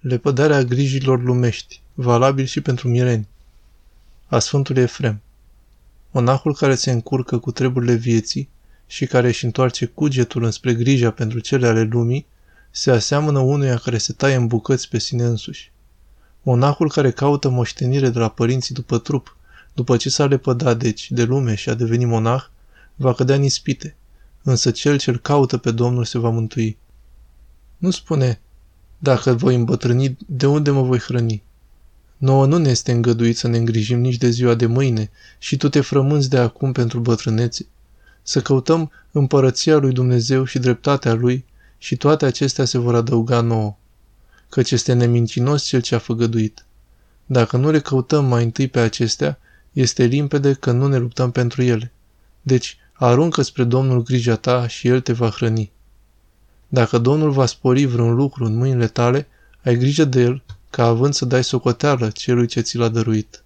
Lepădarea grijilor lumești, valabil și pentru mireni. A Sfântului Efrem. Monahul care se încurcă cu treburile vieții și care își întoarce cugetul înspre grija pentru cele ale lumii, se aseamănă unuia care se taie în bucăți pe sine însuși. Monahul care caută moștenire de la părinții după trup, după ce s-a lepădat deci de lume și a devenit monah, va cădea în ispite, însă cel ce-l caută pe Domnul se va mântui. Nu spune, dacă voi îmbătrâni, de unde mă voi hrăni? Nouă nu ne este îngăduit să ne îngrijim nici de ziua de mâine și tu te frămânți de acum pentru bătrânețe. Să căutăm împărăția lui Dumnezeu și dreptatea lui și toate acestea se vor adăuga nouă. Căci este nemincinos cel ce a făgăduit. Dacă nu le căutăm mai întâi pe acestea, este limpede că nu ne luptăm pentru ele. Deci, aruncă spre Domnul grija ta și El te va hrăni. Dacă Domnul va spori vreun lucru în mâinile tale, ai grijă de el, ca având să dai socoteală celui ce ți l-a dăruit.